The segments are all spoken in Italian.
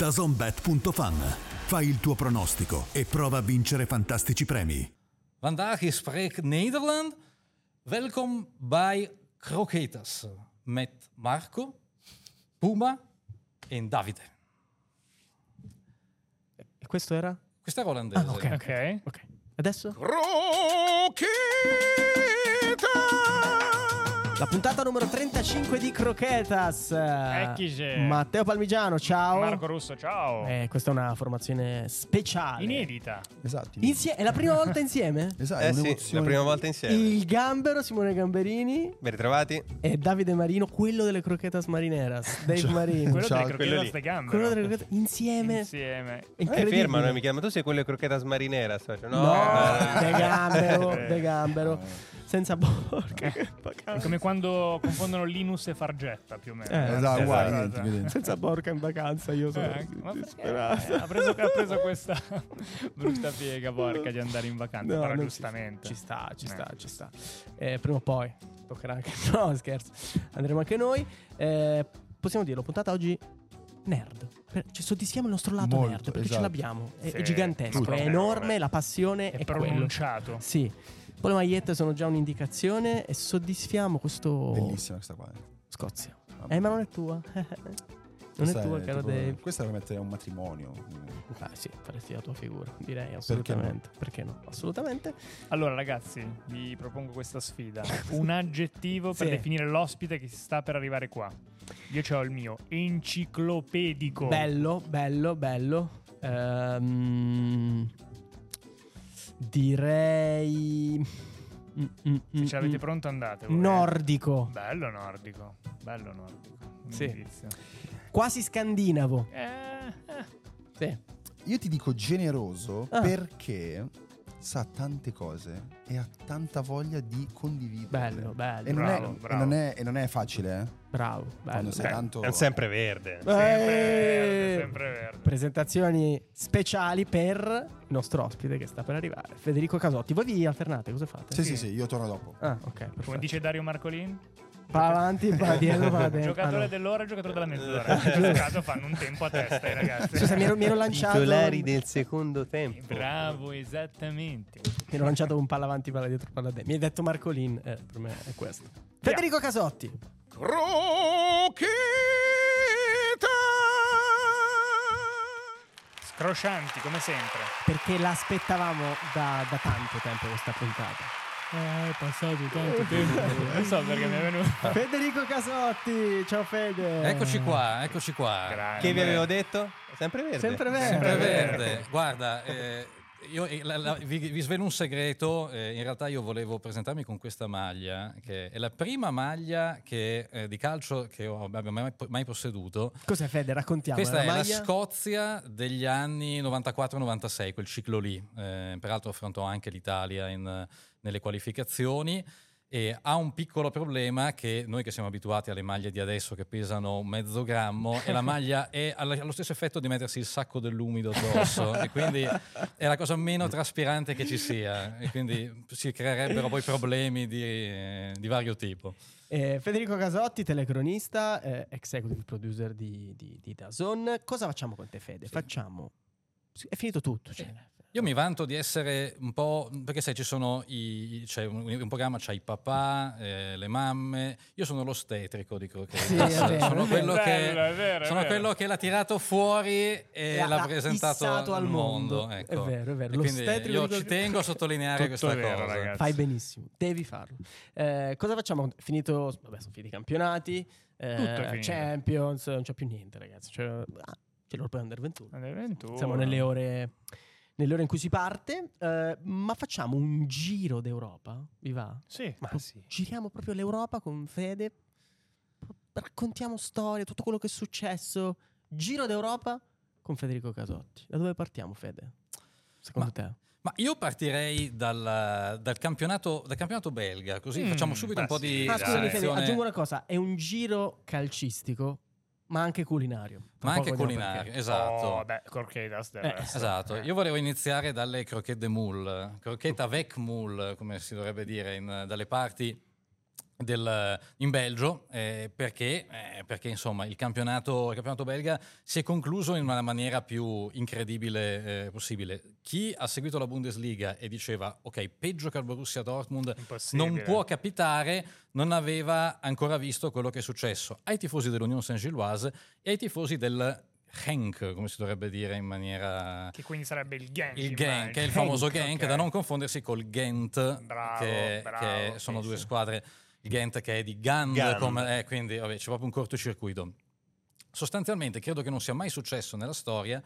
dazonbet.fan. Fai il tuo pronostico e prova a vincere fantastici premi. Vandaag is Spreek Nederland. Welkom bij Croquetas met Marco, Puma e Davide. E questo era? Questa è olandese. Ah, ok. Ok. Ok. Adesso? La puntata numero 35 di Croquetas. Eccoci. Matteo Palmigiano, ciao. Marco Russo, ciao. Eh, questa è una formazione speciale. Inedita. Esatto. Insie- è la prima volta insieme? Esatto, Eh sì, la prima volta insieme. Il Gambero, Simone Gamberini Ben ritrovati. e Davide Marino, quello delle Croquetas Marineras. Dave Marino. Quello Ciao, delle croquetas de gambe. Quello delle Croquetas insieme. Insieme. Eh, Incredibile. ferma, non mi chiama. Tu sei quello di croquetas marineras. No, No, De Gambero. De Gambero. Senza porca. che È come quando confondono Linus e Fargetta, più o meno. Eh, Esatto, uguali, Esatto. identici, identici. Senza porca in vacanza, io sono Eh, ma perché disperato. ha preso, ha preso questa brutta piega porca di andare in vacanza, No, però giustamente. Ci sta, ci Eh. sta, ci sta. Eh, prima o poi toccherà anche. No, scherzo. Andremo anche noi. Eh, possiamo dirlo, puntata oggi nerd. Ci soddisfiamo il nostro lato Molto, nerd perché ce esatto. l'abbiamo. È, è Sì, gigantesco, tutto. è enorme. La passione È è, quello. pronunciato. Sì. Poi le magliette sono già un'indicazione e soddisfiamo questo. Bellissima questa qua. eh. Scozia. Vabbè. Eh, ma non è tua. non Questa è tua, caro tipo- Dave. Questa da mettere a un matrimonio. Ah, sì, faresti la tua figura, direi assolutamente. Perché no? Assolutamente. Allora, ragazzi, vi propongo questa sfida. Un aggettivo per Sì. definire l'ospite che sta per arrivare qua. Io ho il mio enciclopedico. Bello, bello, bello. Ehm, direi. Mm, mm, Se mm, ce l'avete mm. pronto, andate. voi. Nordico, Bello nordico. Bello nordico. Un Sì. indizio. quasi scandinavo. Eh, eh. Sì. Io ti dico generoso Ah. perché sa tante cose e ha tanta voglia di condividere. Bello, bello. E non, Bravo, è, bravo. e non è- e non è facile, eh? Bravo, bello. Quando sei Beh, tanto. È un sempreverde. Eh, Sempre verde, sempre verde. Presentazioni speciali per il nostro ospite che sta per arrivare, Federico Casotti. Voi vi alternate, cosa fate? Sì, sì, sì, io torno dopo. Ah, ok. Perfetto. Come dice Dario Marcolin, Va avanti, va dietro, va dentro. giocatore Ah, no. dell'ora, giocatore della mezz'ora. In questo caso fanno un tempo a testa i ragazzi. Scusa, mi ero, mi ero lanciato. Titolari del secondo tempo. Bravo, esattamente. Mi ero lanciato un palla avanti, palla dietro, palla dentro. Mi hai detto Marcolin, eh, per me è questo. Federico Casotti. Scroscianti, come sempre. Perché l'aspettavamo da, da tanto tempo questa puntata. Eh, è passato tanto tempo. Non so perché mi è venuto. Federico Casotti, ciao Fede. Eccoci qua, eccoci qua. Grande. Che vi avevo detto? Sempre verde. Sempre verde. Sempre verde. Guarda, eh, io eh, la- la- vi, vi svelo un segreto. eh, in realtà io volevo presentarmi con questa maglia, che è la prima maglia che, eh, di calcio che ho, abbia mai, mai posseduto. Cos'è Fede? Raccontiamo. Questa è la maglia? Scozia degli anni 94-96, quel ciclo lì. Eh, peraltro affrontò anche l'Italia in- nelle qualificazioni. E ha un piccolo problema che noi che siamo abituati alle maglie di adesso che pesano mezzo grammo e la maglia è, ha lo stesso effetto di mettersi il sacco dell'umido addosso e quindi è la cosa meno traspirante che ci sia e quindi si creerebbero poi problemi di, eh, di vario tipo. Eh, Federico Casotti, telecronista, eh, executive producer di, di, di DAZN. Cosa facciamo con te Fede? Facciamo... sì, È finito tutto. cioè. Io mi vanto di essere un po'. perché sai, ci sono i. c'è un, un programma, c'ha i papà, eh, le mamme. Io sono l'ostetrico di Croquetas. Sì, è vero, sono quello, che, Bello, è vero, è sono vero. quello che l'ha tirato fuori e L'ha- l'ha, presentato al al mondo. mondo. ecco. È vero, è vero. Quindi L'ostetrico io ci tengo a sottolineare questa vero, cosa. ragazzi. Fai benissimo, devi farlo. Eh, cosa facciamo? Finito, vabbè, sono finiti i campionati, eh. Champions, non c'è più niente, ragazzi. Cioè, ah, c'è l'Europa Under 21. Alle 21. Siamo nelle ore, nelle ore in cui si parte, eh, ma facciamo un giro d'Europa, vi va? Sì. Ma sì. Giriamo proprio l'Europa con Fede, raccontiamo storie, tutto quello che è successo. Giro d'Europa con Federico Casotti. Da dove partiamo, Fede? Secondo te? Ma io partirei dal, dal campionato, dal campionato belga, così Mm, facciamo subito un po' sì. di Ah, scusami, Fede, aggiungo una cosa: è un giro calcistico, ma anche culinario. Tra ma anche culinario, perché. esatto. Oh, beh, Corquedas del Eh. Esatto, Eh. io volevo iniziare dalle croquette de moule, croquette avec moule, come si dovrebbe dire in- dalle parti del- in Belgio eh, perché, eh, perché, insomma il campionato, il campionato belga si è concluso in una maniera più incredibile eh, possibile. Chi ha seguito la Bundesliga e diceva ok peggio che al Borussia Dortmund Impossibile. non può capitare, non aveva ancora visto quello che è successo ai tifosi dell'Unione Saint-Gilloise e ai tifosi del Henk, come si dovrebbe dire in maniera... Che quindi sarebbe il Genk. Il. Genk, è il famoso Genk, Genk, ok. da non confondersi col Gent, Bravo, che, bravo, che sono due squadre. Il Gent che è di Gand, Gand. come- eh, quindi vabbè, c'è proprio un cortocircuito. Sostanzialmente credo che non sia mai successo nella storia.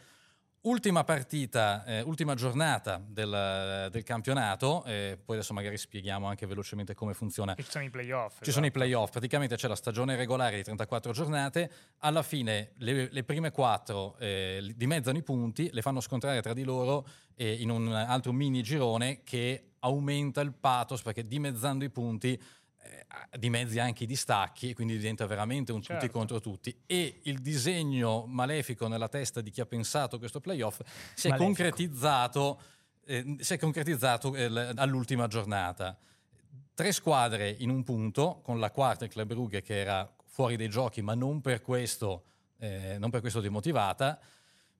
Ultima partita, eh, ultima giornata del, del campionato, eh, poi adesso magari spieghiamo anche velocemente come funziona ci sono i playoff. ci sono i esatto. playoff, praticamente c'è la stagione regolare di 34 giornate, alla fine le, le prime quattro eh, dimezzano i punti, le fanno scontrare tra di loro eh, in un altro mini girone che aumenta il pathos perché dimezzando i punti dimezzi anche i distacchi e quindi diventa veramente un tutti Certo. contro tutti e il disegno malefico nella testa di chi ha pensato questo playoff si è Malefico. concretizzato, eh, si è concretizzato eh, all'ultima giornata tre squadre in un punto, con la quarta il Club Brugge che era fuori dai giochi, ma non per questo, eh, non per questo demotivata.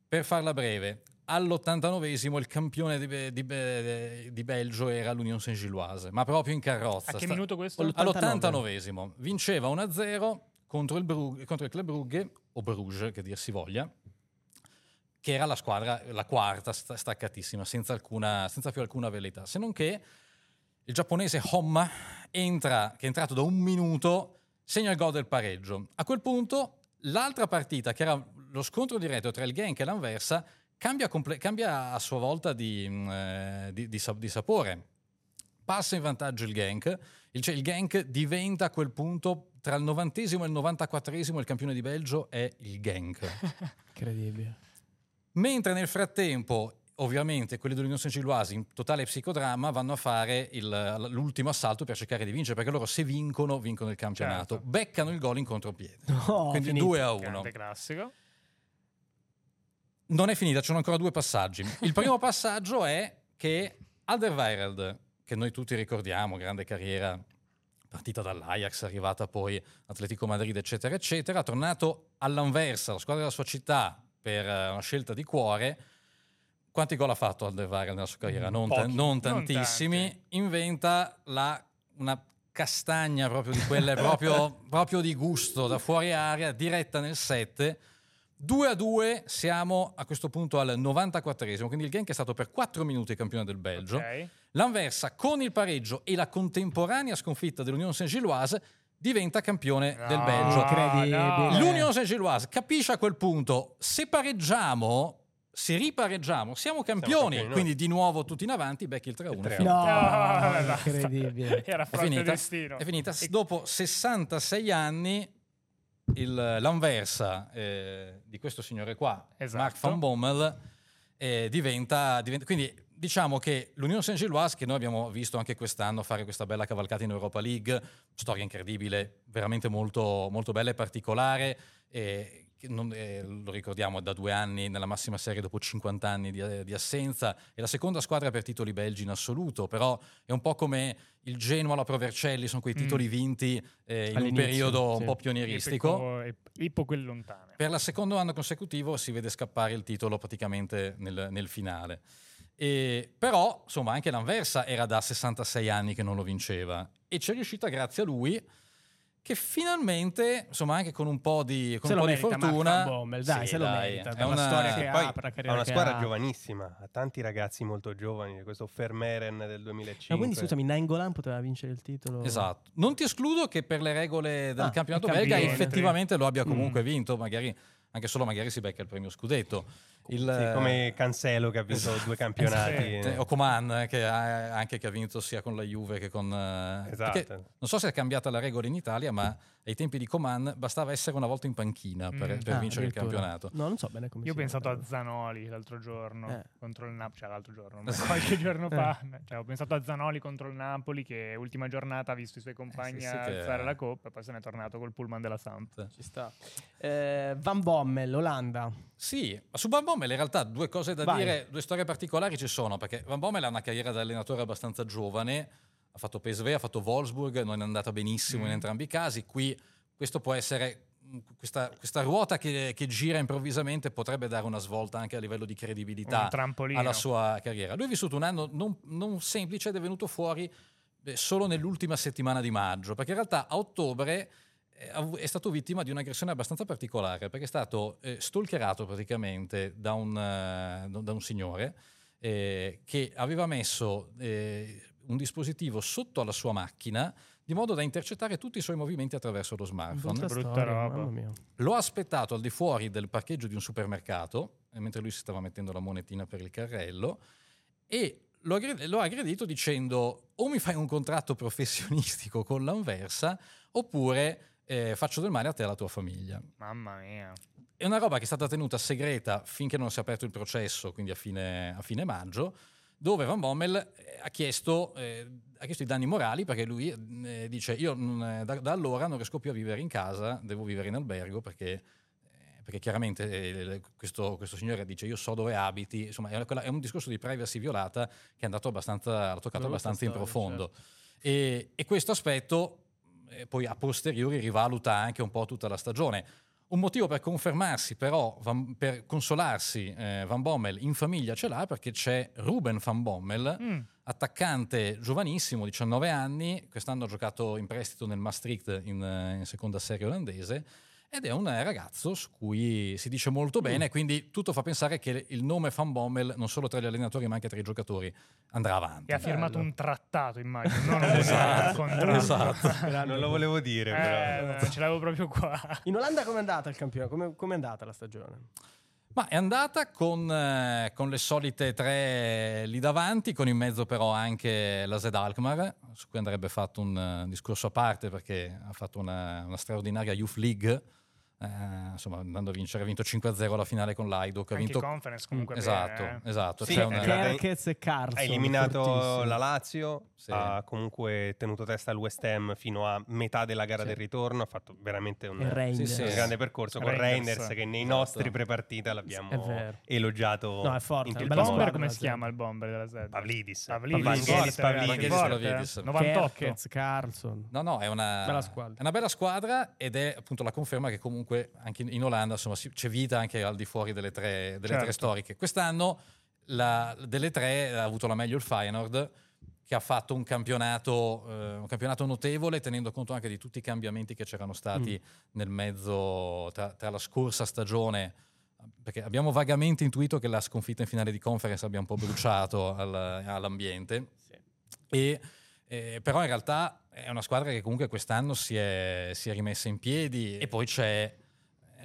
Per farla breve, all'89esimo il campione di, Be- di Be- di Belgio era l'Union Saint-Gilloise, ma proprio in carrozza. A che minuto questo? All'89esimo. Vinceva 1-0 contro il, Brugge, contro il Club Brugge, o Bruges che dir si voglia, che era la squadra, la quarta, sta- staccatissima, senza, alcuna, senza più alcuna velleità. Se non che il giapponese Homma entra, che è entrato da un minuto, segna il gol del pareggio. A quel punto l'altra partita, che era lo scontro diretto tra il Genk e l'Anversa, cambia, comple- cambia a sua volta di, mm, eh, di- di di sapore. Passa in vantaggio il Genk, il, cioè il Genk diventa a quel punto tra il 90esimo e il 94esimo il campione di Belgio è il Genk. Incredibile. Mentre nel frattempo, ovviamente, quelli dell'Unione Saint-Gilloise in totale psicodramma vanno a fare il- l'ultimo assalto per cercare di vincere, perché loro se vincono, vincono il campionato. Certo. Beccano il gol in contropiede. No, Quindi finito. 2 a 1. Grande classico. Non è finita, ci sono ancora due passaggi. Il primo passaggio è che Alderweireld, che noi tutti ricordiamo, grande carriera, partita dall'Ajax, arrivata poi Atletico Madrid, eccetera, eccetera, tornato all'Anversa, la squadra della sua città, per eh, una scelta di cuore. Quanti gol ha fatto Alderweireld nella sua carriera? Non, ta- Pochi. non Non tantissimi. tanti. Inventa la- una castagna proprio di quelle, proprio, proprio di gusto, da fuori area, diretta nel 7. 2 a 2 siamo a questo punto al 94esimo, quindi il Genk è stato per 4 minuti campione del Belgio. Ok. L'Anversa con il pareggio e la contemporanea sconfitta dell'Unione Saint-Gilloise diventa campione del No, Belgio. Incredibile. no. L'Unione Saint-Gilloise capisce a quel punto, se pareggiamo, se ripareggiamo, siamo campioni, noi. quindi di nuovo tutti in avanti, becchi il 3 a 1. Il 3 a No, vabbè, basta. incredibile. Era È forte finita, destino. è finita. E- Dopo 66 anni, il, l'Anversa eh, di questo signore qua, Esatto. Mark van Bommel, eh, diventa, diventa- Quindi diciamo che l'Unione Saint-Gilloise, che noi abbiamo visto anche quest'anno fare questa bella cavalcata in Europa League, storia incredibile, veramente molto, molto bella e particolare. eh, non- eh, lo ricordiamo da due anni nella massima serie dopo 50 anni di, di assenza, è la seconda squadra per titoli belgi in assoluto, però è un po' come il Genoa, la Provercelli, sono quei Mm. titoli vinti eh, in un periodo un sì. po' pionieristico. Ep- epoche lontane. Per il secondo anno consecutivo si vede scappare il titolo praticamente nel, nel finale. E- però, insomma, anche l'Anversa era da 66 anni che non lo vinceva e c'è riuscita grazie a lui che finalmente, insomma, anche con un po' di, con Se un lo po' di fortuna... Bommel, dai, Sì, se lo dai, merita. è una- storia che Poi ha carriera una squadra giovanissima, ha tanti ragazzi molto giovani, questo Fermeren del 2005. Ma quindi scusami, Nainggolan poteva vincere il titolo? Esatto. Non ti escludo che per le regole del Ah, campionato belga effettivamente lo abbia comunque Mm. vinto, magari anche solo magari si becca il premio scudetto. Il, Sì, come Cancelo che ha vinto Esatto. due campionati. Eh, o Coman eh, che ha, anche che ha vinto sia con la Juve che con eh, Esatto. perché non so se è cambiata la regola in Italia ma ai tempi di Coman bastava essere una volta in panchina per, Mm. per Ah, vincere il campionato No, non so bene come Io ho pensato a. Zanoli l'altro giorno Eh. contro il Napoli, cioè l'altro giorno, no, qualche giorno fa. Cioè, ho pensato a Zanoli contro il Napoli che ultima giornata ha visto i suoi compagni Eh, sì, sì, che- alzare la coppa e poi se n'è tornato col pullman della Samp. Ci sta. Eh, Van Bommel, Olanda. Sì, ma su Van Bommel in realtà due cose da Vai. dire, due storie particolari ci sono, perché Van Bommel ha una carriera da allenatore abbastanza giovane, ha fatto PSV, ha fatto Wolfsburg, non è andata benissimo Mm. in entrambi i casi. Qui questo può essere mh, questa, questa ruota che, che gira improvvisamente potrebbe dare una svolta anche a livello di credibilità alla sua carriera. Lui ha vissuto un anno non, non semplice ed è venuto fuori eh, solo nell'ultima settimana di maggio, perché in realtà a ottobre è stato vittima di un'aggressione abbastanza particolare, perché è stato eh, stalkerato praticamente da un, eh, da un signore eh, che aveva messo eh, un dispositivo sotto alla sua macchina di modo da intercettare tutti i suoi movimenti attraverso lo smartphone. Brutta Brutta storia, roba. ha aspettato al di fuori del parcheggio di un supermercato, eh, mentre lui si stava mettendo la monetina per il carrello, e lo, aggre- lo ha aggredito dicendo o mi fai un contratto professionistico con l'Anversa oppure eh, faccio del male a te e alla tua famiglia. Mamma mia. È una roba che è stata tenuta segreta finché non si è aperto il processo, quindi a fine, a fine maggio, dove Van Bommel eh, ha chiesto, eh, ha chiesto i danni morali perché lui eh, dice io non, eh, da, da allora non riesco più a vivere in casa, devo vivere in albergo perché, eh, perché chiaramente questo, questo signore dice io so dove abiti, insomma è, quella- è un discorso di privacy violata che è andato abbastanza, l'ha toccato Brutta abbastanza in storia, profondo. E, e questo aspetto eh, poi a posteriori rivaluta anche un po' tutta la stagione. Un motivo per confermarsi, però, Van- per consolarsi, eh, Van Bommel in famiglia ce l'ha perché c'è Ruben Van Bommel, Mm. attaccante giovanissimo, 19 anni, quest'anno ha giocato in prestito nel Maastricht in, eh, in seconda serie olandese ed è un eh, ragazzo su cui si dice molto bene, quindi tutto fa pensare che il nome Van Bommel, non solo tra gli allenatori ma anche tra i giocatori, andrà avanti. E ha firmato Bello. un trattato, immagino. Non un Esatto, contratto. esatto. Non lo volevo dire, però. Eh, ce l'avevo proprio qua. In Olanda com'è andata il campionato? Come com'è andata la stagione? Ma è andata con, eh, con le solite tre lì davanti, con in mezzo però anche la Zed Alkmaar, su cui andrebbe fatto un eh, discorso a parte perché ha fatto una, una straordinaria Youth League, eh, insomma andando a vincere, ha vinto 5-0 la finale con l'Hajduk, ha vinto... conference comunque esatto, bene, eh. esatto. Sì, una- in- Kerkez e Carlson. Ha eliminato fortissimi. la Lazio, Sì. ha comunque tenuto testa al West Ham fino a metà della gara Sì. del ritorno, ha fatto veramente un, un grande percorso con Reinders. Reinders che nei Esatto. nostri prepartita l'abbiamo elogiato No, è forte, Il bomber come si chiama il bomber della Z? Pavlidis. Pavlidis. Pavlidis. ragazzi, Vangelis forte, Pavlidis. eh. 98. Kerkez, Carlson. No, no, è una Bella squadra. è una bella squadra ed è appunto la conferma che comunque anche in, Olanda insomma, c'è vita anche al di fuori delle tre, delle tre Certo. storiche. Quest'anno la- delle tre ha avuto la meglio il Feyenoord che ha fatto un campionato, eh, un campionato notevole tenendo conto anche di tutti i cambiamenti che c'erano stati nel mezzo tra, tra la scorsa stagione perché abbiamo vagamente intuito che la sconfitta in finale di conference abbia un po' bruciato al- all'ambiente e, eh, però in realtà è una squadra che comunque quest'anno si è, si è rimessa in piedi. E poi c'è,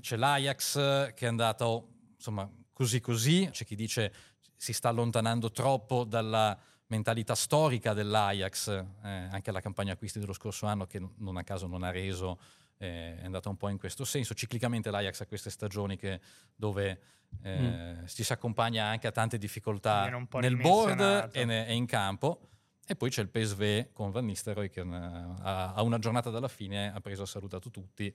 c'è l'Ajax che è andato insomma così così, c'è chi dice si sta allontanando troppo dalla mentalità storica dell'Ajax, eh, anche la campagna acquisti dello scorso anno che non a caso non ha reso, eh, è andata un po' in questo senso. Ciclicamente l'Ajax ha queste stagioni che- dove eh, ci si accompagna anche a tante difficoltà nel board e, ne- e in campo. E poi c'è il PSV con Van Nistelrooy che eh, a, una giornata dalla fine ha preso e ha salutato tutti,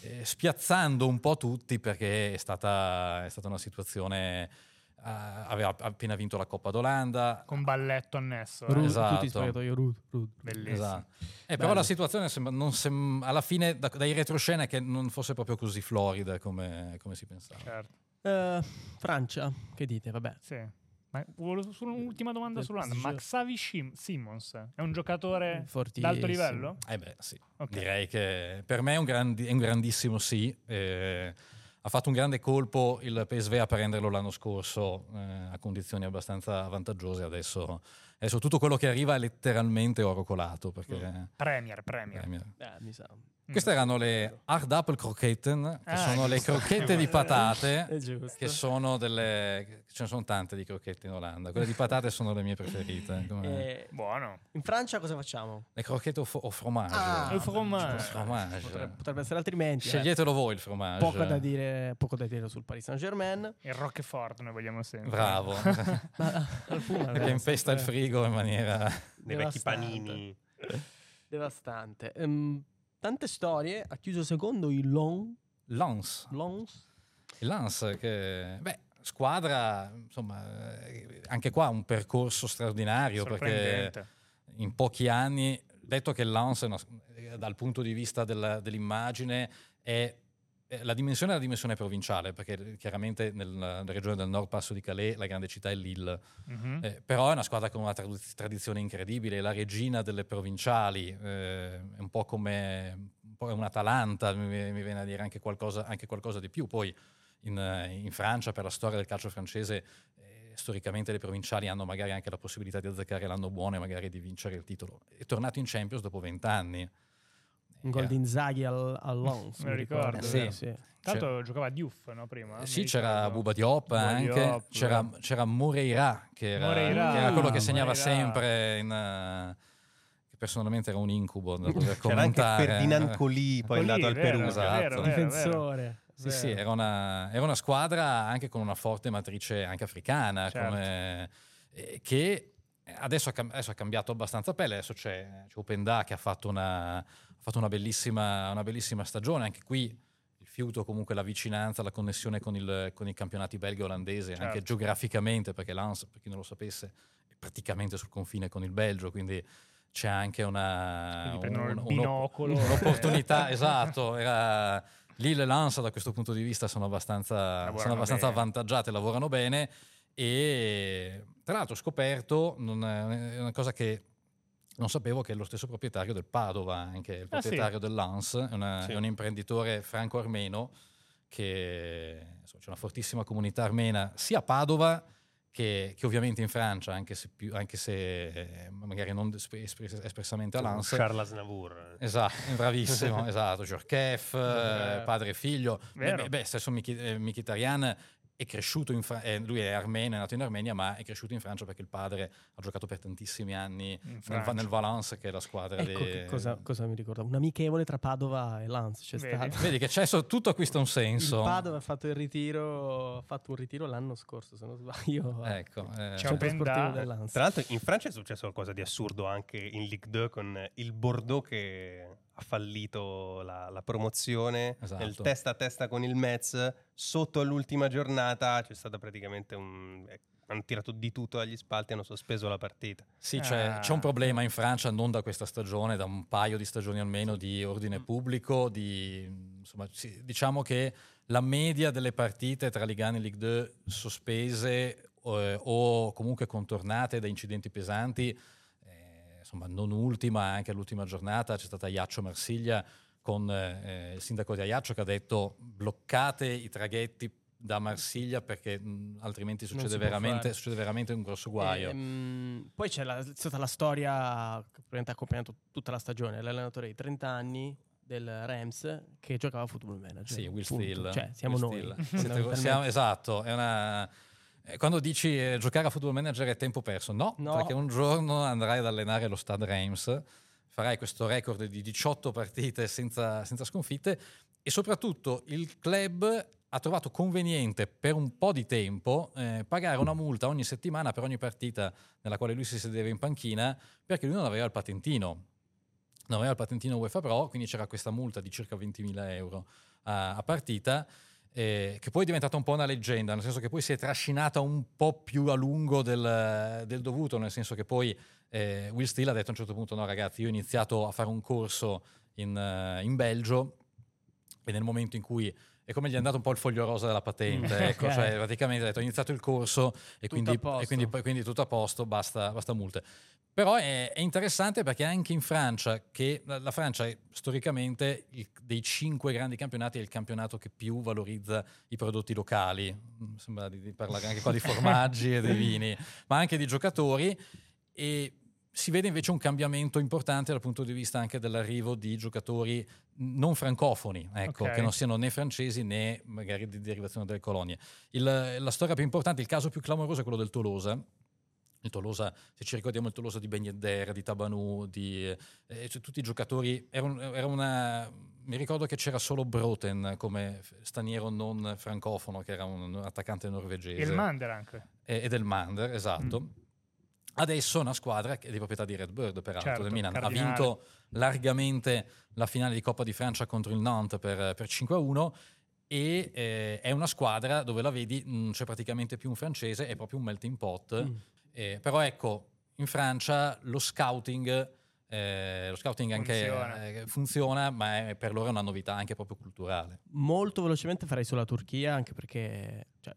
eh, spiazzando un po' tutti perché è stata, è stata una situazione... eh, aveva appena vinto la Coppa d'Olanda. Con balletto annesso. eh. Rud, esatto. tutti spogliatoio, Rud, Rud. Bellissimo. Esatto. Eh, però la situazione sembra, non sem- alla fine da- dai retroscena che non fosse proprio così florida come, come si pensava. Certo. Eh, Francia, che dite? Vabbè. Sì. Ma volevo solo un'ultima domanda sull'Olanda. Ma Xavi Shim- Simmons è un giocatore Fortissimo. d'alto livello? Eh beh, sì. Ok. Direi che per me è un, grandi- è un grandissimo sì. eh, ha fatto un grande colpo il PSV a prenderlo l'anno scorso eh, a condizioni abbastanza vantaggiose. Adesso, adesso tutto quello che arriva è letteralmente oro colato. Perché, Premier, Premier. Premier. Eh, mi sa. Queste erano le Hard Apple Croquetten, che Ah, sono le crocchette di patate. Che sono delle. Ce ne sono tante di crocchette in Olanda. Quelle di patate sono le mie preferite. come- Eh, Buono. in Francia cosa facciamo? Le crocchette fo- au fromage. Ah, Il fromage. Il fromage. Potrebbe, potrebbe essere altrimenti. eh. Sceglietelo voi il fromage. Poco da, dire, poco da dire sul Paris Saint Germain. Il Roquefort noi vogliamo sempre. Bravo. Ma che impesta il frigo in maniera. Dei vecchi Devastante. panini. Devastante. Ehm, tante storie. Ha chiuso secondo il Long. Lens. Lons. Il Lens che. Beh, squadra, insomma, anche qua un percorso straordinario perché in pochi anni, detto che il eh, dal punto di vista della- dell'immagine è la dimensione è la dimensione provinciale, perché chiaramente nel- nella regione del nord Passo di Calais la grande città è Lille, Mhm. eh, però è una squadra con una tradu- tradizione incredibile, è la regina delle provinciali, eh, è un po' come un po' un Atalanta, mi, mi viene a dire anche qualcosa, anche qualcosa di più. Poi in, eh, in Francia, per la storia del calcio francese, eh, storicamente le provinciali hanno magari anche la possibilità di azzeccare l'anno buono e magari di vincere il titolo. È tornato in Champions dopo vent'anni. Un gol Eh, di Inzaghi al, al Lens, Me lo ricordo, sì. sì. Tra l'altro giocava a Diouf, no, prima? Eh, Sì, c'era. Buba Diop anche, Diop, c'era, eh. c'era Moreira che era, Moreira, che era quello che segnava Moreira. sempre in, eh, che personalmente era un incubo da dover C'era anche commentare. Ferdinand Colì, poi è andato al Perù. esatto. vero, vero, vero. Difensore. Sì, sì, era una, era una squadra anche con una forte matrice anche africana, Certo. come- eh, che adesso ha, adesso ha cambiato abbastanza pelle, adesso c'è, c'è Openda che ha fatto una, fatto una bellissima, una bellissima stagione, anche qui il fiuto comunque la vicinanza, la connessione con, il- con i campionati belga e olandese, anche Certo. geograficamente, perché l'Ans, per chi non lo sapesse, è praticamente sul confine con il Belgio, quindi c'è anche una, il un- binocolo. un'opportunità, esatto, era... Lille e Lens da questo punto di vista sono abbastanza, sono abbastanza avvantaggiate, lavorano bene e tra l'altro ho scoperto è una cosa che non sapevo che è lo stesso proprietario del Padova, anche il Ah, sì? proprietario del Lens, è, una- Sì. è un imprenditore franco-armeno che insomma, c'è una fortissima comunità armena sia a Padova che, che ovviamente in Francia, anche se, più- anche se eh, magari non esp- espres- espressamente a Lens. Charles Navour. Esatto, bravissimo, esatto, Jorkef, Eh. padre e figlio. Beh, beh, stesso Miki- eh, Mkhitaryan è cresciuto in Francia, lui è armeno, è nato in Armenia, ma è cresciuto in Francia perché il padre ha giocato per tantissimi anni nel, nel Valence, che è la squadra Ecco che cosa, cosa mi ricorda. Un amichevole tra Padova e Lens c'è Vedi? stato. Vedi che c'è so- tutto acquista un Il senso. Padova ha fatto il ritiro, ha fatto un ritiro l'anno scorso, se non sbaglio. Ecco, eh, C'è del Lens. Tra l'altro in Francia è successo qualcosa di assurdo anche in Ligue 2 con il Bordeaux che ha fallito la, la promozione Esatto. nel testa a testa con il Metz sotto all'ultima giornata c'è stata praticamente un eh, hanno tirato di tutto agli spalti hanno sospeso la partita Sì, c'è, Ah. c'è un problema in Francia, non da questa stagione, da un paio di stagioni almeno, di Mm. ordine pubblico. Di, insomma, diciamo che la media delle partite tra Ligue 1 e Ligue 2 sospese eh, o comunque contornate da incidenti pesanti, insomma, non ultima, anche all'ultima giornata c'è stata Iaccio Marsiglia con eh, il sindaco di Ajaccio che ha detto bloccate i traghetti da Marsiglia perché mh, altrimenti succede veramente, succede veramente un grosso guaio. Ehm, poi c'è, la- stata la storia che ha accompagnato tutta la stagione. L'allenatore di 30 anni del Rams che giocava a football manager. Sì, Will. Steele. Cioè, siamo Will noi. Siete- siamo- esatto, è una... eh, Quando dici eh, giocare a football manager è tempo perso, no, No. perché un giorno andrai ad allenare lo Stade Reims, farai questo record di 18 partite senza, senza sconfitte e soprattutto il club ha trovato conveniente per un po' di tempo eh, pagare una multa ogni settimana per ogni partita nella quale lui si sedeva in panchina perché lui non aveva il patentino. Non aveva il patentino UEFA Pro, quindi c'era questa multa di circa 20.000 euro a, a partita, eh, che poi è diventata un po' una leggenda, nel senso che poi si è trascinata un po' più a lungo del, del dovuto, nel senso che poi eh, Will Steele ha detto a un certo punto, no ragazzi, io ho iniziato a fare un corso in, eh, in Belgio e nel momento in cui è come gli è andato un po' il foglio rosa della patente, Mm, ecco, ok. cioè praticamente ha detto ho iniziato il corso e quindi, e quindi, quindi tutto a posto, basta, basta multe. Però è, è interessante perché anche in Francia, che la, la Francia è storicamente il- dei cinque grandi campionati è il campionato che più valorizza i prodotti locali, Mm, sembra di, di parlare anche qua di formaggi e dei vini, ma anche di giocatori e si vede invece un cambiamento importante dal punto di vista anche dell'arrivo di giocatori non francofoni, ecco, Ok. che non siano né francesi né magari di derivazione delle colonie. Il- la storia più importante, il caso più clamoroso è quello del Tolosa. Il Tolosa, se ci ricordiamo il Tolosa di Ben Yedder, di Tabanu, di eh, cioè, tutti i giocatori, era, un- era una... Mi ricordo che c'era solo Broten come straniero non francofono, che era un attaccante norvegese. Il Mander anche. e, e del Mander, esatto. Adesso è una squadra che è di proprietà di Redbird, peraltro, Certo, del Milan. Ha Cardinale. vinto largamente la finale di Coppa di Francia contro il Nantes per, per 5-1 e eh, è una squadra dove la vedi, non c'è praticamente più un francese, è proprio un melting pot. Mm. Eh, però ecco, in Francia lo scouting, eh, lo scouting anche Funziona. eh, funziona, ma è, per loro è una novità anche proprio culturale. Molto velocemente farei sulla Turchia, anche perché cioè,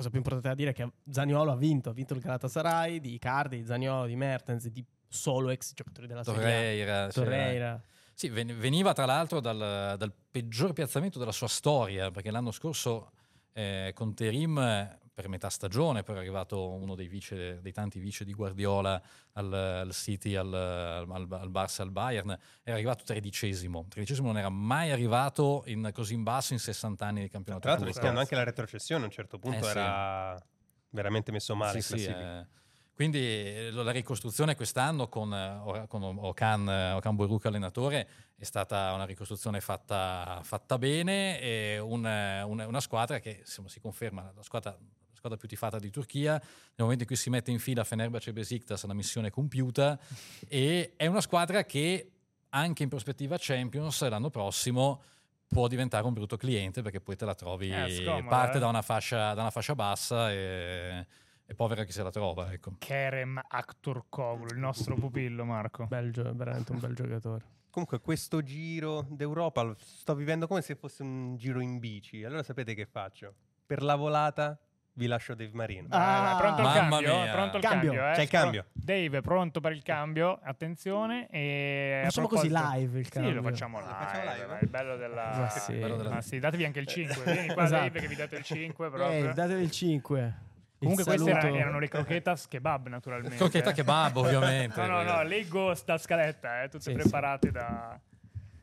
cosa più importante da dire è che Zaniolo ha vinto, ha vinto il Galatasaray di Icardi, di Zaniolo, di Mertens, di solo ex giocatori della Serie A. Torreira, cioè, Torreira. Sì, ven- veniva tra l'altro dal, dal peggior piazzamento della sua storia, perché l'anno scorso eh, con Terim per metà stagione, poi è arrivato uno dei, vice, dei tanti vice di Guardiola al, al City, al, al, al Barça, al Bayern, era arrivato tredicesimo. Tredicesimo non era mai arrivato in, così in basso in 60 anni di campionato. Tra l'altro rischiando anche la retrocessione a un certo punto Eh, sì. era veramente messo male Sì, in sì, eh. Quindi eh, la ricostruzione quest'anno con, eh, con Okan, eh, Okan Boruk allenatore è stata una ricostruzione fatta, fatta bene e un- un- una squadra che insomma, si conferma la squadra, squadra più tifata di Turchia nel momento in cui si mette in fila Fenerbahce e Besiktas la missione compiuta e è una squadra che anche in prospettiva Champions l'anno prossimo può diventare un brutto cliente perché poi te la trovi Eh, scomoda, parte eh. da una fascia, da una fascia bassa e, e povera chi se la trova ecco. Kerem Akturkoglu, il nostro pupillo Marco. Bel gio- veramente un bel giocatore. Comunque questo giro d'Europa lo sto vivendo come se fosse un giro in bici. Allora sapete che faccio? Per la volata vi lascio Dave Marino. Ah, pronto il mamma cambio? mia. Pronto il Cambio. cambio, eh? C'è il cambio. Dave è pronto per il cambio, attenzione. E Facciamo così live il Sì, cambio. lo facciamo Lo live. facciamo live? Il bello della... Ma sì. bello della- Ma sì, datevi anche il 5. Vieni qua Esatto. Dave che vi date il 5 proprio. Eh, datevi il 5. Comunque queste era- erano le croquetas kebab naturalmente. Crocchetta eh. kebab ovviamente No, no, no, leggo sta scaletta, eh, tutte Sì, preparate da-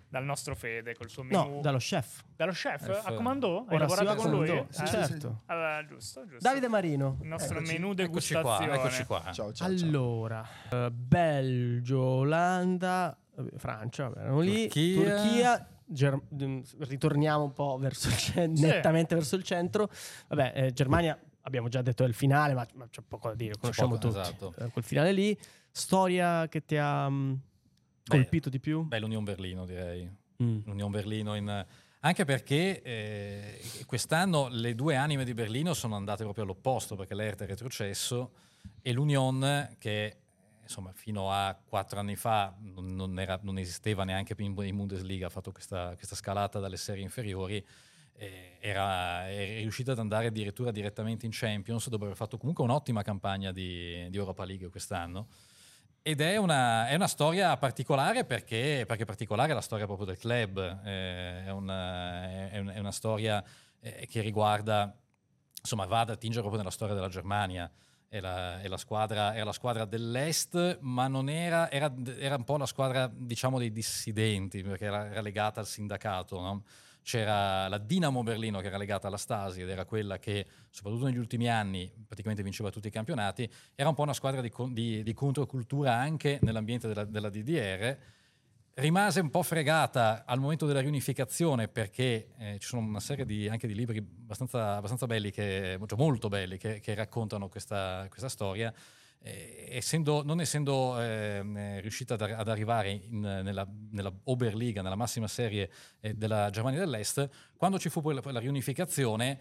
dal nostro Fede col suo menù. No, dallo chef. Dallo chef? A comando? Hai Ora si lavorato va con lui? lui. Eh? Sì, certo. Allora, giusto, giusto. Davide Marino. Il nostro Eccoci. menù eccoci qua, degustazione. eccoci qua Ciao, ciao. ciao. Allora, eh, Belgio, Olanda, Francia, vabbè, erano lì, Turchia. Turchia, Ger- mm, ritorniamo un po' verso il cen- Sì. nettamente verso il centro. Vabbè, eh, Germania abbiamo già detto è il finale, ma, ma c'è poco da dire, conosciamo poco, tutti. esatto. Eh, quel finale lì, storia che ti ha mm, colpito di più? beh l'Union Berlino direi Mm. l'Union Berlino in- anche perché eh, quest'anno le due anime di Berlino sono andate proprio all'opposto perché l'Hertha è retrocesso e l'Union che insomma fino a quattro anni fa non, era- non esisteva neanche in, in Bundesliga ha fatto questa, questa scalata dalle serie inferiori eh, era, è riuscita ad andare addirittura direttamente in Champions dopo aver fatto comunque un'ottima campagna di, di Europa League quest'anno ed è una, è una storia particolare perché, perché particolare è la storia proprio del club, eh, è, una, è è una storia eh, che riguarda, insomma, va ad attingere proprio nella storia della Germania. È la, la squadra, era la squadra dell'Est, ma non era, era, era un po' la squadra, diciamo, dei dissidenti, perché era legata al sindacato, no? C'era la Dinamo Berlino che era legata alla Stasi ed era quella che, soprattutto negli ultimi anni, praticamente vinceva tutti i campionati, era un po' una squadra di, di- di controcultura anche nell'ambiente della, della DDR. Rimase un po' fregata al momento della riunificazione perché eh, ci sono una serie di, anche di libri abbastanza, abbastanza belli, che, molto belli, che, che raccontano questa, questa storia. Eh, essendo- non essendo ehm, eh, riuscita ad, ad arrivare in- nella, nella Oberliga, nella massima serie eh, della Germania dell'Est, quando ci fu poi la, la riunificazione,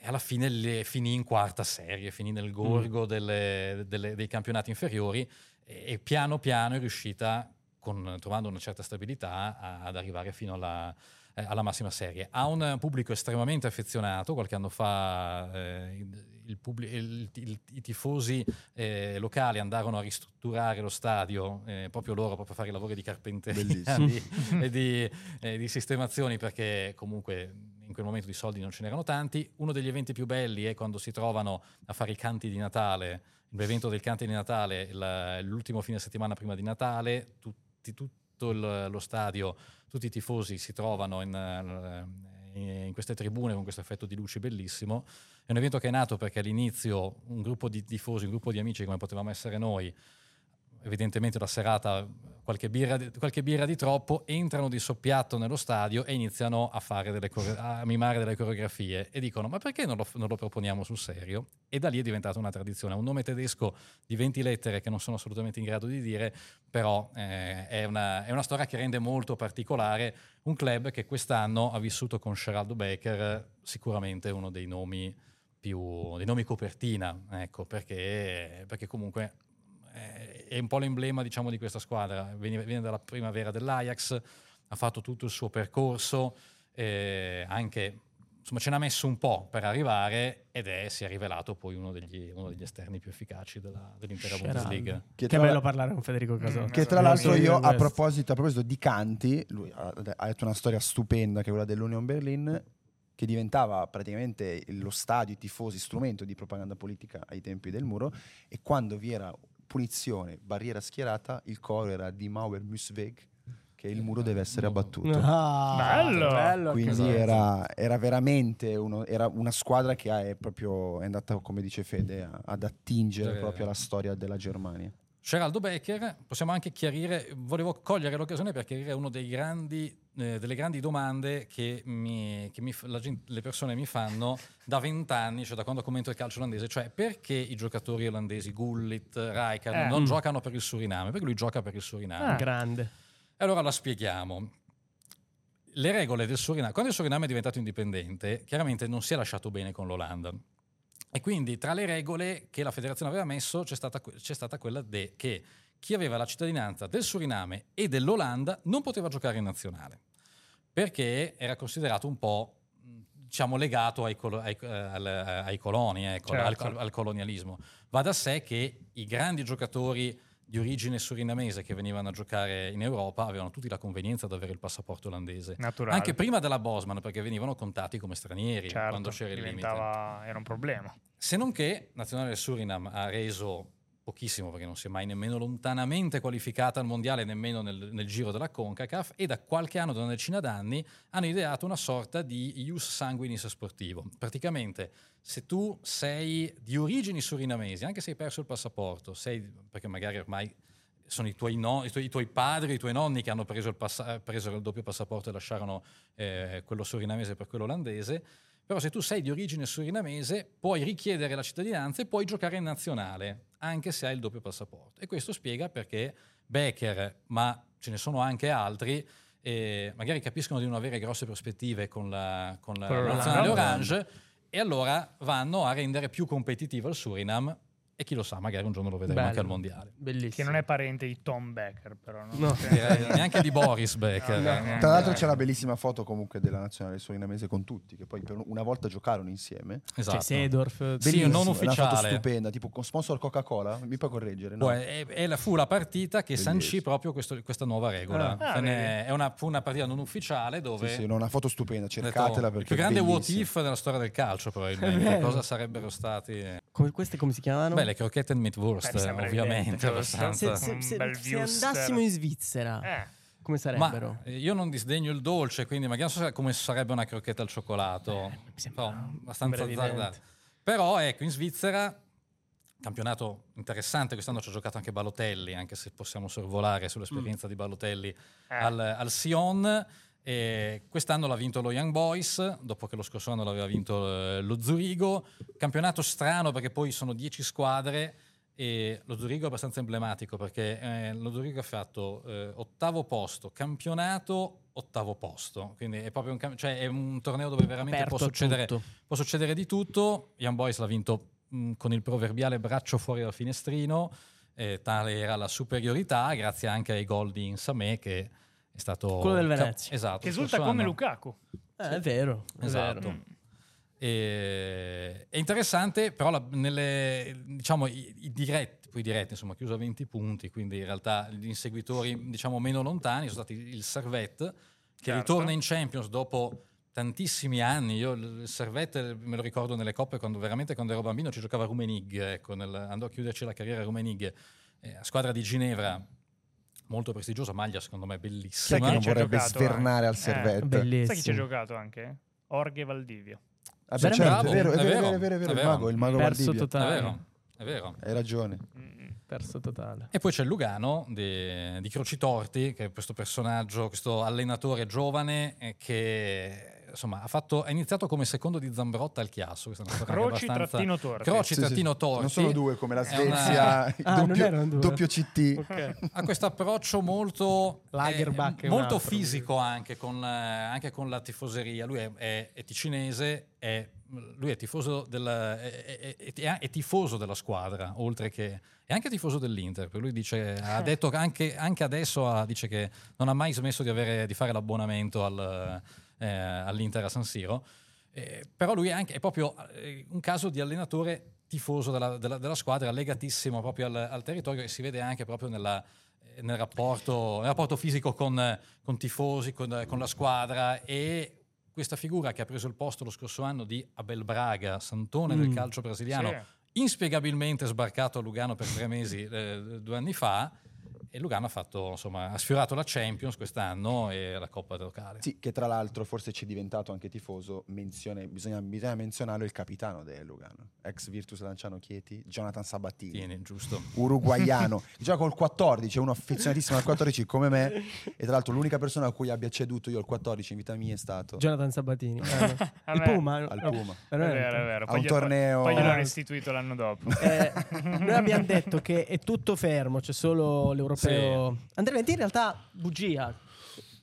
eh, alla fine le- finì in quarta serie, finì nel gorgo delle- delle- dei campionati inferiori e, e piano piano è riuscita, con- trovando una certa stabilità, a- ad arrivare fino alla, eh, alla massima serie. Ha un pubblico estremamente affezionato, qualche anno fa eh, il- pubblico- il- i tifosi eh, locali andarono a ristrutturare lo stadio, eh, proprio loro, proprio a fare i lavori di carpenteria di- e di, eh, di sistemazioni perché comunque in quel momento di soldi non ce n'erano tanti. Uno degli eventi più belli è quando si trovano a fare i canti di Natale, l'evento del canti di Natale, la- l'ultimo fine settimana prima di Natale, tutti- tutto il- lo stadio, tutti i tifosi si trovano in, eh, in queste tribune con questo effetto di luci bellissimo. È un evento che è nato perché all'inizio un gruppo di tifosi, un gruppo di amici come potevamo essere noi, evidentemente la serata qualche birra, di- qualche birra di troppo, entrano di soppiatto nello stadio e iniziano a, fare delle a mimare delle coreografie e dicono ma perché non lo, non lo proponiamo sul serio? E da lì è diventata una tradizione, un nome tedesco di 20 lettere che non sono assolutamente in grado di dire, però eh, è, una, è una storia che rende molto particolare un club che quest'anno ha vissuto con Geraldo Becker sicuramente uno dei nomi più dei nomi copertina, ecco, perché, perché comunque eh, è un po' l'emblema diciamo, di questa squadra. Viene, viene dalla primavera dell'Ajax, ha fatto tutto il suo percorso, eh, anche insomma ce n'ha messo un po' per arrivare ed è, si è rivelato poi uno degli, uno degli esterni più efficaci della, dell'intera Sceraldo. Bundesliga. Che, tra bello la- parlare con Federico Casotti. Che Esatto. tra l'altro io a proposito, a proposito di canti, lui ha, ha detto una storia stupenda che è quella dell'Union Berlin, che diventava praticamente lo stadio, i tifosi, strumento di propaganda politica ai tempi del muro e quando vi era punizione, barriera schierata, il coro era di Mauer Musweg, che il muro deve essere abbattuto. Ah, Bello! bello Quindi era, era veramente uno- era una squadra che è proprio è andata, come dice Fede, ad attingere Eh. proprio alla storia della Germania. Geraldo Becker, possiamo anche chiarire, volevo cogliere l'occasione per chiarire grandi, eh, delle grandi domande che, mi- che mi f- la gen- le persone mi fanno da vent'anni, cioè da quando commento il calcio olandese, cioè perché i giocatori olandesi, Gullit, Rijkaard, Eh. non Mm. giocano per il Suriname? Perché lui gioca per il Suriname. Ah. Grande. E allora la spieghiamo. Le regole del Suriname, quando il Suriname è diventato indipendente, chiaramente non si è lasciato bene con l'Olanda. E quindi tra le regole che la federazione aveva messo c'è stata, c'è stata quella de- che chi aveva la cittadinanza del Suriname e dell'Olanda non poteva giocare in nazionale, perché era considerato un po' diciamo legato ai, colo- ai- al- ai coloni, ecco, Certo. al- al colonialismo. Va da sé che i grandi giocatori di origine surinamese che venivano a giocare in Europa avevano tutti la convenienza di avere il passaporto olandese. Naturale. Anche prima della Bosman, perché venivano contati come stranieri Certo, quando c'era il limite. Era un problema. Se non che Nazionale Surinam ha reso pochissimo perché non si è mai nemmeno lontanamente qualificata al mondiale, nemmeno nel, nel giro della CONCACAF e da qualche anno, da una decina d'anni, hanno ideato una sorta di ius sanguinis sportivo. Praticamente se tu sei di origini surinamesi, anche se hai perso il passaporto, sei, perché magari ormai sono i tuoi, no- i tuoi- i tuoi padri, i tuoi nonni che hanno preso il, passa- presero il doppio passaporto e lasciarono eh, quello surinamese per quello olandese, però se tu sei di origine surinamese puoi richiedere la cittadinanza e puoi giocare in nazionale, anche se hai il doppio passaporto. E questo spiega perché Becker, ma ce ne sono anche altri, eh, magari capiscono di non avere grosse prospettive con la, con la nazionale orange e allora vanno a rendere più competitivo il Surinam e chi lo sa, magari un giorno lo vedremo Bello. anche al mondiale. Bellissimo. Che non è parente di Tom Becker, però. No? No. Direi neanche di Boris Becker. No, no, eh. no. Tra l'altro c'è la bellissima foto comunque della nazionale surinamese con tutti, che poi per una volta giocarono insieme. Esatto. C'è Sedorf. Sì, Bellissimo, non È una foto ufficiale. stupenda, tipo con sponsor Coca-Cola, mi puoi correggere? No? È- è la- fu la partita che Bellissimo. sancì proprio questo- questa nuova regola. Ah. Ah, è una, fu una partita non ufficiale Sì, dove sì, no, una foto stupenda, ho detto, cercatela perché il più grande what if della storia del calcio probabilmente. Cosa sarebbero stati? Come, queste come si chiamavano? Beh, le crocchette e meatwurst, Beh, ovviamente. evidente, se, se- Un se- se andassimo in Svizzera, Eh, come Ma sarebbero? eh, io non disdegno il dolce, quindi magari non so come sarebbe una crocchetta al cioccolato. Eh, mi sembra- Però, abbastanza azzardata. Però ecco, in Svizzera, campionato interessante, quest'anno ci ha giocato anche Balotelli, anche se possiamo sorvolare sull'esperienza di Balotelli eh. al, al Sion. E quest'anno l'ha vinto lo Young Boys, dopo che lo scorso anno l'aveva vinto eh, lo Zurigo. Campionato strano perché poi sono 10 squadre e lo Zurigo è abbastanza emblematico perché eh, lo Zurigo ha fatto eh, ottavo posto, campionato ottavo posto, quindi è proprio un, cam- cioè è un torneo dove veramente può succedere, può succedere di tutto. Young Boys l'ha vinto mh, con il proverbiale braccio fuori dal finestrino, eh, tale era la superiorità, grazie anche ai gol di Insamé che è stato... Quello del cap- Venezia. esatto. che esulta come anno. Lukaku. Eh, è vero, è Esatto. vero. Mm. E- è interessante, però la- nelle, diciamo, i, i diretti, poi i diretti, insomma, chiuso a 20 punti, quindi in realtà gli inseguitori diciamo, meno lontani sono stati il Servette, che Certo. ritorna in Champions dopo tantissimi anni. Io il Servette me lo ricordo nelle coppe quando veramente quando ero bambino ci giocava Rumenig, ecco, nel- andò a chiuderci la carriera Rumenig, eh, squadra di Ginevra. Molto prestigiosa, maglia secondo me Chi è bellissima. che non vorrebbe svernare al anche? Eh, servetto? Bellissimo. Sai chi ci ha giocato anche? Orge Valdivio. Ah, beh, certo, è vero, è vero, è è vero, vero, è vero, è il vero. mago, il mago Perso Valdivia. È totale. vero, è vero. Hai ragione. Mm. Perso totale. E poi c'è il Lugano di, di Crocitorti, che è questo personaggio, questo allenatore giovane eh, che insomma ha, fatto, ha iniziato come secondo di Zambrotta al Chiasso. Croci abbastanza- trattino torti. Croci Sì, sì. trattino torti. Non sono due come la È una- Svezia, Ah, doppio, doppio CT. Ok. ha questo approccio molto, Lagerbach eh, molto altro. fisico anche con, eh, anche con la tifoseria. Lui è, è- è ticinese, è lui è tifoso, della, è, è- è- è tifoso della squadra, oltre che è anche tifoso dell'Inter. Per lui dice, ha detto che anche, anche adesso ha- dice che non ha mai smesso di, avere- di fare l'abbonamento al, eh, all'Inter a San Siro. Eh, però lui è, anche, è proprio eh, un caso di allenatore tifoso della, della- della squadra, legatissimo proprio al, al territorio e si vede anche proprio nella, eh, nel, rapporto, nel rapporto fisico con, con tifosi, con, con la squadra e questa figura che ha preso il posto lo scorso anno di Abel Braga, santone del Mm. calcio brasiliano, Sì. inspiegabilmente sbarcato a Lugano per tre mesi eh, due anni fa. E Lugano ha, fatto, insomma, ha sfiorato la Champions quest'anno e la Coppa locale. Sì, che tra l'altro forse ci è diventato anche tifoso, menzione- bisogna, bisogna menzionarlo il capitano del Lugano, ex Virtus Lanciano Chieti, Jonathan Sabatini, Tieni, giusto. uruguaiano, gioca col 14, è uno affezionatissimo al 14 come me, e tra l'altro l'unica persona a cui abbia ceduto io il 14 in vita mia è stato Jonathan Sabatini. Eh, il Puma. al no, Puma. È vero, è vero. A Poi un torneo- Poi gliel'ho Ah. restituito l'anno dopo. Eh, noi abbiamo detto che è tutto fermo, c'è solo l'europeo. Andrea Venti in realtà bugia.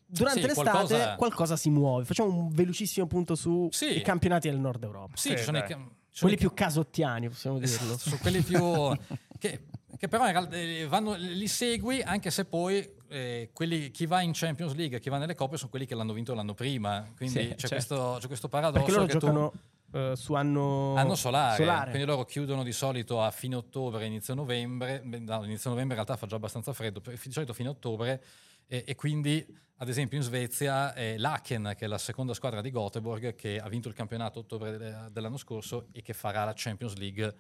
Durante Sì, l'estate qualcosa- qualcosa... si muove. Facciamo un velocissimo punto sui Sì. campionati del nord Europa. Sì, Sì, ci sono i, dai. ca- ci sono Quelli i più casottiani, possiamo dirlo. Esatto, sono quelli più che, che però in realtà eh, vanno, li segui anche se poi eh, quelli, chi va in Champions League e chi va nelle coppe sono quelli che l'hanno vinto l'anno prima quindi Sì, c'è, certo. questo, c'è questo paradosso Perché loro che tu- giocano eh, su anno, Anno solare, quindi loro chiudono di solito a fine ottobre, inizio novembre. No, inizio novembre in realtà fa già abbastanza freddo, di solito fine ottobre. E, e quindi, ad esempio, in Svezia è l'Aken, che è la seconda squadra di Göteborg, che ha vinto il campionato a ottobre de- dell'anno scorso e che farà la Champions League,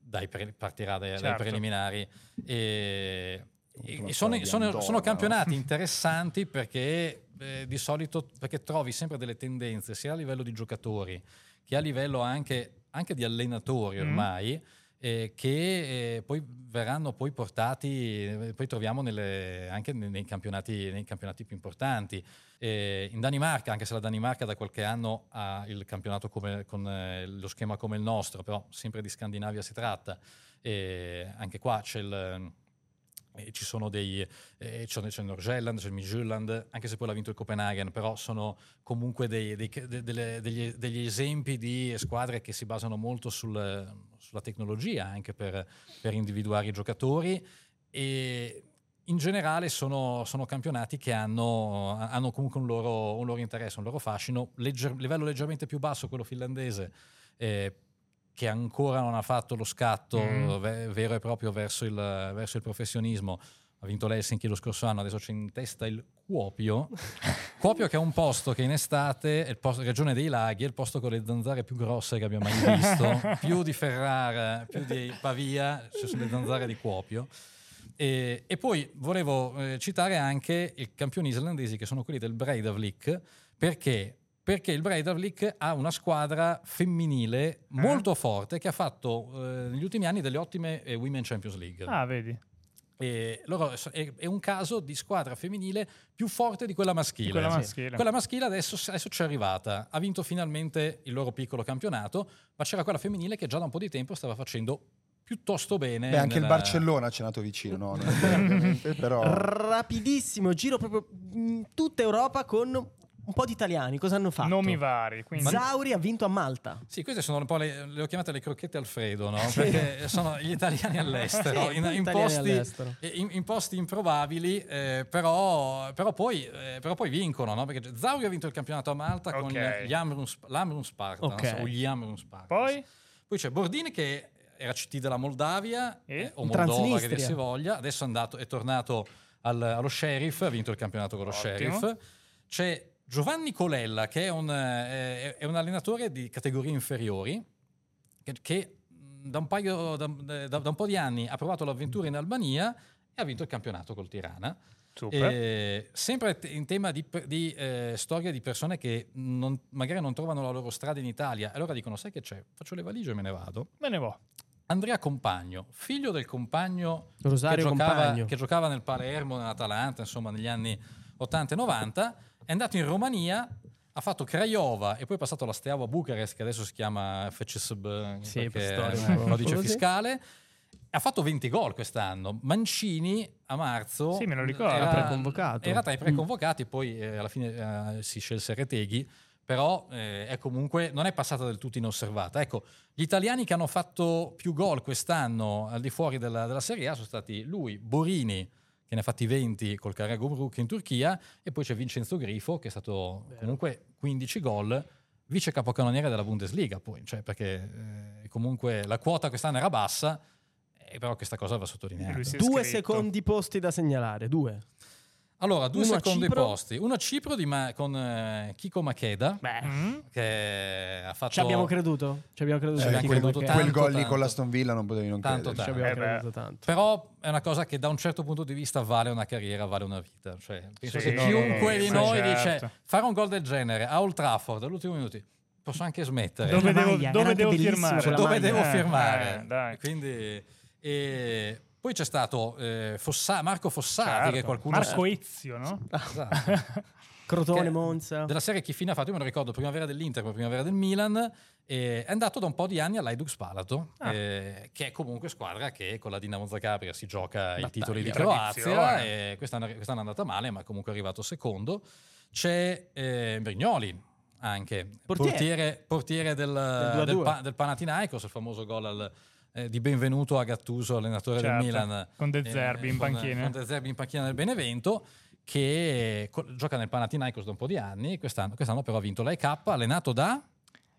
dai pre- partirà dai, dai Certo. preliminari. E, e- sono, sono- sono no? campionati interessanti perché eh, di solito perché trovi sempre delle tendenze sia a livello di giocatori che a livello anche, anche di allenatori Mm. ormai, eh, che eh, poi verranno poi portati, eh, poi troviamo nelle- anche nei, nei campionati, nei campionati più importanti. Eh, in Danimarca, anche se la Danimarca da qualche anno ha il campionato come- con eh, lo schema come il nostro, però sempre di Scandinavia si tratta, eh, anche qua c'è il... eh, ci sono dei eh, c'è, il Norgeland, c'è il Midtjylland, anche se poi l'ha vinto il Copenaghen, però sono comunque dei- dei- de- delle- degli, degli esempi di squadre che si basano molto sul- sulla tecnologia anche per, per individuare i giocatori. E in generale sono, sono campionati che hanno, hanno comunque un loro, un loro interesse, un loro fascino, legger- livello leggermente più basso, quello finlandese, eh, che ancora non ha fatto lo scatto Mm. ve- vero e proprio verso il, verso il professionismo. Ha vinto l'Helsinki lo scorso anno, adesso c'è in testa il Kuopio. Kuopio che è un posto che in estate, è il posto, regione dei laghi, è il posto con le zanzare più grosse che abbiamo mai visto. più di Ferrara, più di Pavia, ci sono le zanzare di Kuopio. E, e poi volevo eh, citare anche i campioni islandesi che sono quelli del Breidavlik perché perché il Breidavlik ha una squadra femminile molto forte che ha fatto eh, negli ultimi anni delle ottime eh, Women Champions League. Ah, vedi. E loro è, è un caso di squadra femminile più forte di quella maschile. Quella Sì. maschile. Quella maschile adesso, adesso ci è arrivata, ha vinto finalmente il loro piccolo campionato, ma c'era quella femminile che già da un po' di tempo stava facendo piuttosto bene. Beh, anche il nella- Barcellona ci è nato vicino, no? Però... Rapidissimo giro proprio in tutta Europa con un po' di italiani. Cosa hanno fatto? Nomi vari. Quindi... Zauri ha vinto a Malta. Sì, queste sono un po' le, le ho chiamate le crocchette Alfredo, no? Perché sono gli italiani all'estero, Sì, in, in italiani posti, all'estero. in- in posti improbabili, eh, però, però poi, eh, però poi vincono, no? Perché Zauri ha vinto il campionato a Malta con Ok. gli Amrum, Sp- l'Amrum Spartans, Ok. o gli Amrum Spartans. Poi? Poi c'è Bordini che era CT della Moldavia, E? eh, o Moldova che dir si voglia, adesso è, andato, è tornato al- allo Sheriff, ha vinto il campionato con lo Ottimo. Sheriff. C'è Giovanni Colella che è un, eh, è un allenatore di categorie inferiori che, che, mh, da, un paio- da- da- da un po' di anni ha provato l'avventura in Albania e ha vinto il campionato col Tirana. Super. E sempre in tema di, di, eh, storia di persone che non- magari non trovano la loro strada in Italia, e allora dicono: Sai che c'è? Faccio le valigie e me ne vado. Me ne vo. Andrea Compagno, figlio del compagno che giocava, Compagno. che giocava nel Palermo, nell'Atalanta, insomma, negli anni 80 e 90, è andato in Romania, ha fatto Craiova e poi è passato alla Steaua Bucarest, che adesso si chiama FCSB Sì, codice fiscale. Ha fatto 20 gol quest'anno. Mancini a marzo Sì, me lo ricordo. era, preconvocato. era tra i preconvocati, poi eh, alla fine eh, si scelse Reteghi però eh, è comunque non è passata del tutto inosservata. Ecco, gli italiani che hanno fatto più gol quest'anno al di fuori della, della Serie A sono stati lui, Borini, che ne ha fatti 20 col Karagumruk in Turchia, e poi c'è Vincenzo Grifo, che è stato comunque 15 gol, vice capocannoniere della Bundesliga, poi, cioè perché eh, comunque la quota quest'anno era bassa, eh, però questa cosa va sottolineata. Due scritto. secondi posti da segnalare, due. Allora, due Uno secondi posti. Uno a Cipro di Ma- con eh, Beh, Mm? che ha fatto... ci abbiamo creduto. Ci abbiamo creduto. Abbiamo Kiko creduto Makeda. Quel tanto, gol lì tanto. con l'Aston Villa non potevi non Tanto, crederci. Ci abbiamo Eh creduto tanto. Però è una cosa che da un certo punto di vista vale una carriera, vale una vita. Cioè, penso Sì, che chiunque di sì, noi certo. dice fare un gol del genere a Old Trafford all'ultimo minuto, posso anche smettere. Dove la devo, maglia, dove devo firmare? dove maglia. devo Eh, firmare? eh, dai. Quindi, e poi c'è stato eh, Fossa- Marco Fossati, Certo. che qualcuno Marco Ezio, no? Esatto. Crotone, Che- Monza. della serie chi fine ha fatto? Io me lo ricordo, primavera dell'Inter, poi primavera del Milan. e è andato da un po' di anni all'Aidux Palato, Ah. eh, che è comunque squadra che con la Dinamo Zagabria si gioca i titoli di. Croazia. E quest'anno, quest'anno è andata male, ma comunque è arrivato secondo. C'è eh, Brignoli anche, Portiere. portiere, portiere del, 2 a del, 2. Pa- del Panathinaikos, il famoso gol al- eh, di benvenuto a Gattuso, allenatore Certo, del Milan. con De Zerbi in con- panchina. Con De Zerbi in panchina del Benevento che co- gioca nel Panathinaikos da un po' di anni, quest'anno, quest'anno però ha vinto l'AEK, allenato da,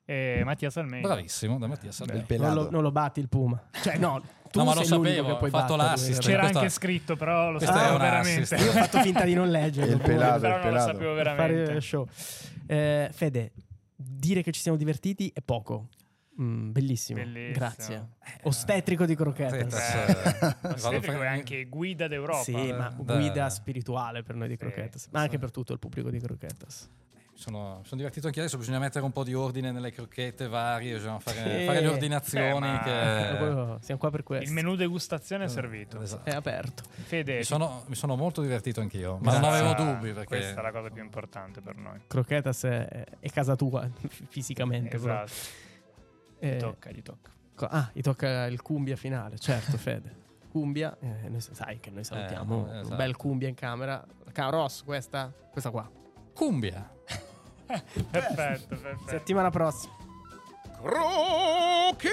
E Mattias Almeida. bravissimo, da Mattia Il Salvini. Non lo, non lo batti il Puma. Cioè, no, tu No, ma lo sapevo, ho fatto l'assist. in C'era. Questo- anche scritto, però lo sapevo veramente. Io ho fatto finta di non leggere. Il pelato, però il non lo sapevo per fare veramente. show. Eh, Fede, dire che ci siamo divertiti è poco. Mm, bellissimo. Bellissimo. Grazie. Ostetrico di croquetas. Eh, Ostetrico è fare- anche guida d'Europa. Sì, ma Da- guida spirituale per noi di Sì, croquetas, ma anche per tutto il pubblico di croquetas. Sono, sono divertito anche adesso, bisogna mettere un po' di ordine nelle crocchette varie, bisogna fare, Sì. fare le ordinazioni. Eh, ma- che- Eh, siamo qua per questo. Il menù degustazione è servito. Esatto. È aperto. Fede, Mi sono, mi sono molto divertito anch'io, ma non questa- avevo dubbi perché Questa è la cosa più importante per noi. Croquetas è, è casa tua fisicamente. però. Eh, Gli tocca, gli tocca. co- ah, gli tocca il cumbia finale, certo, Fede. Cumbia, eh, noi- sai che noi salutiamo Eh, esatto. un bel cumbia in camera. Ciao Ross, questa, questa qua. cumbia. Perfetto, perfetto. Settimana prossima. Croquet!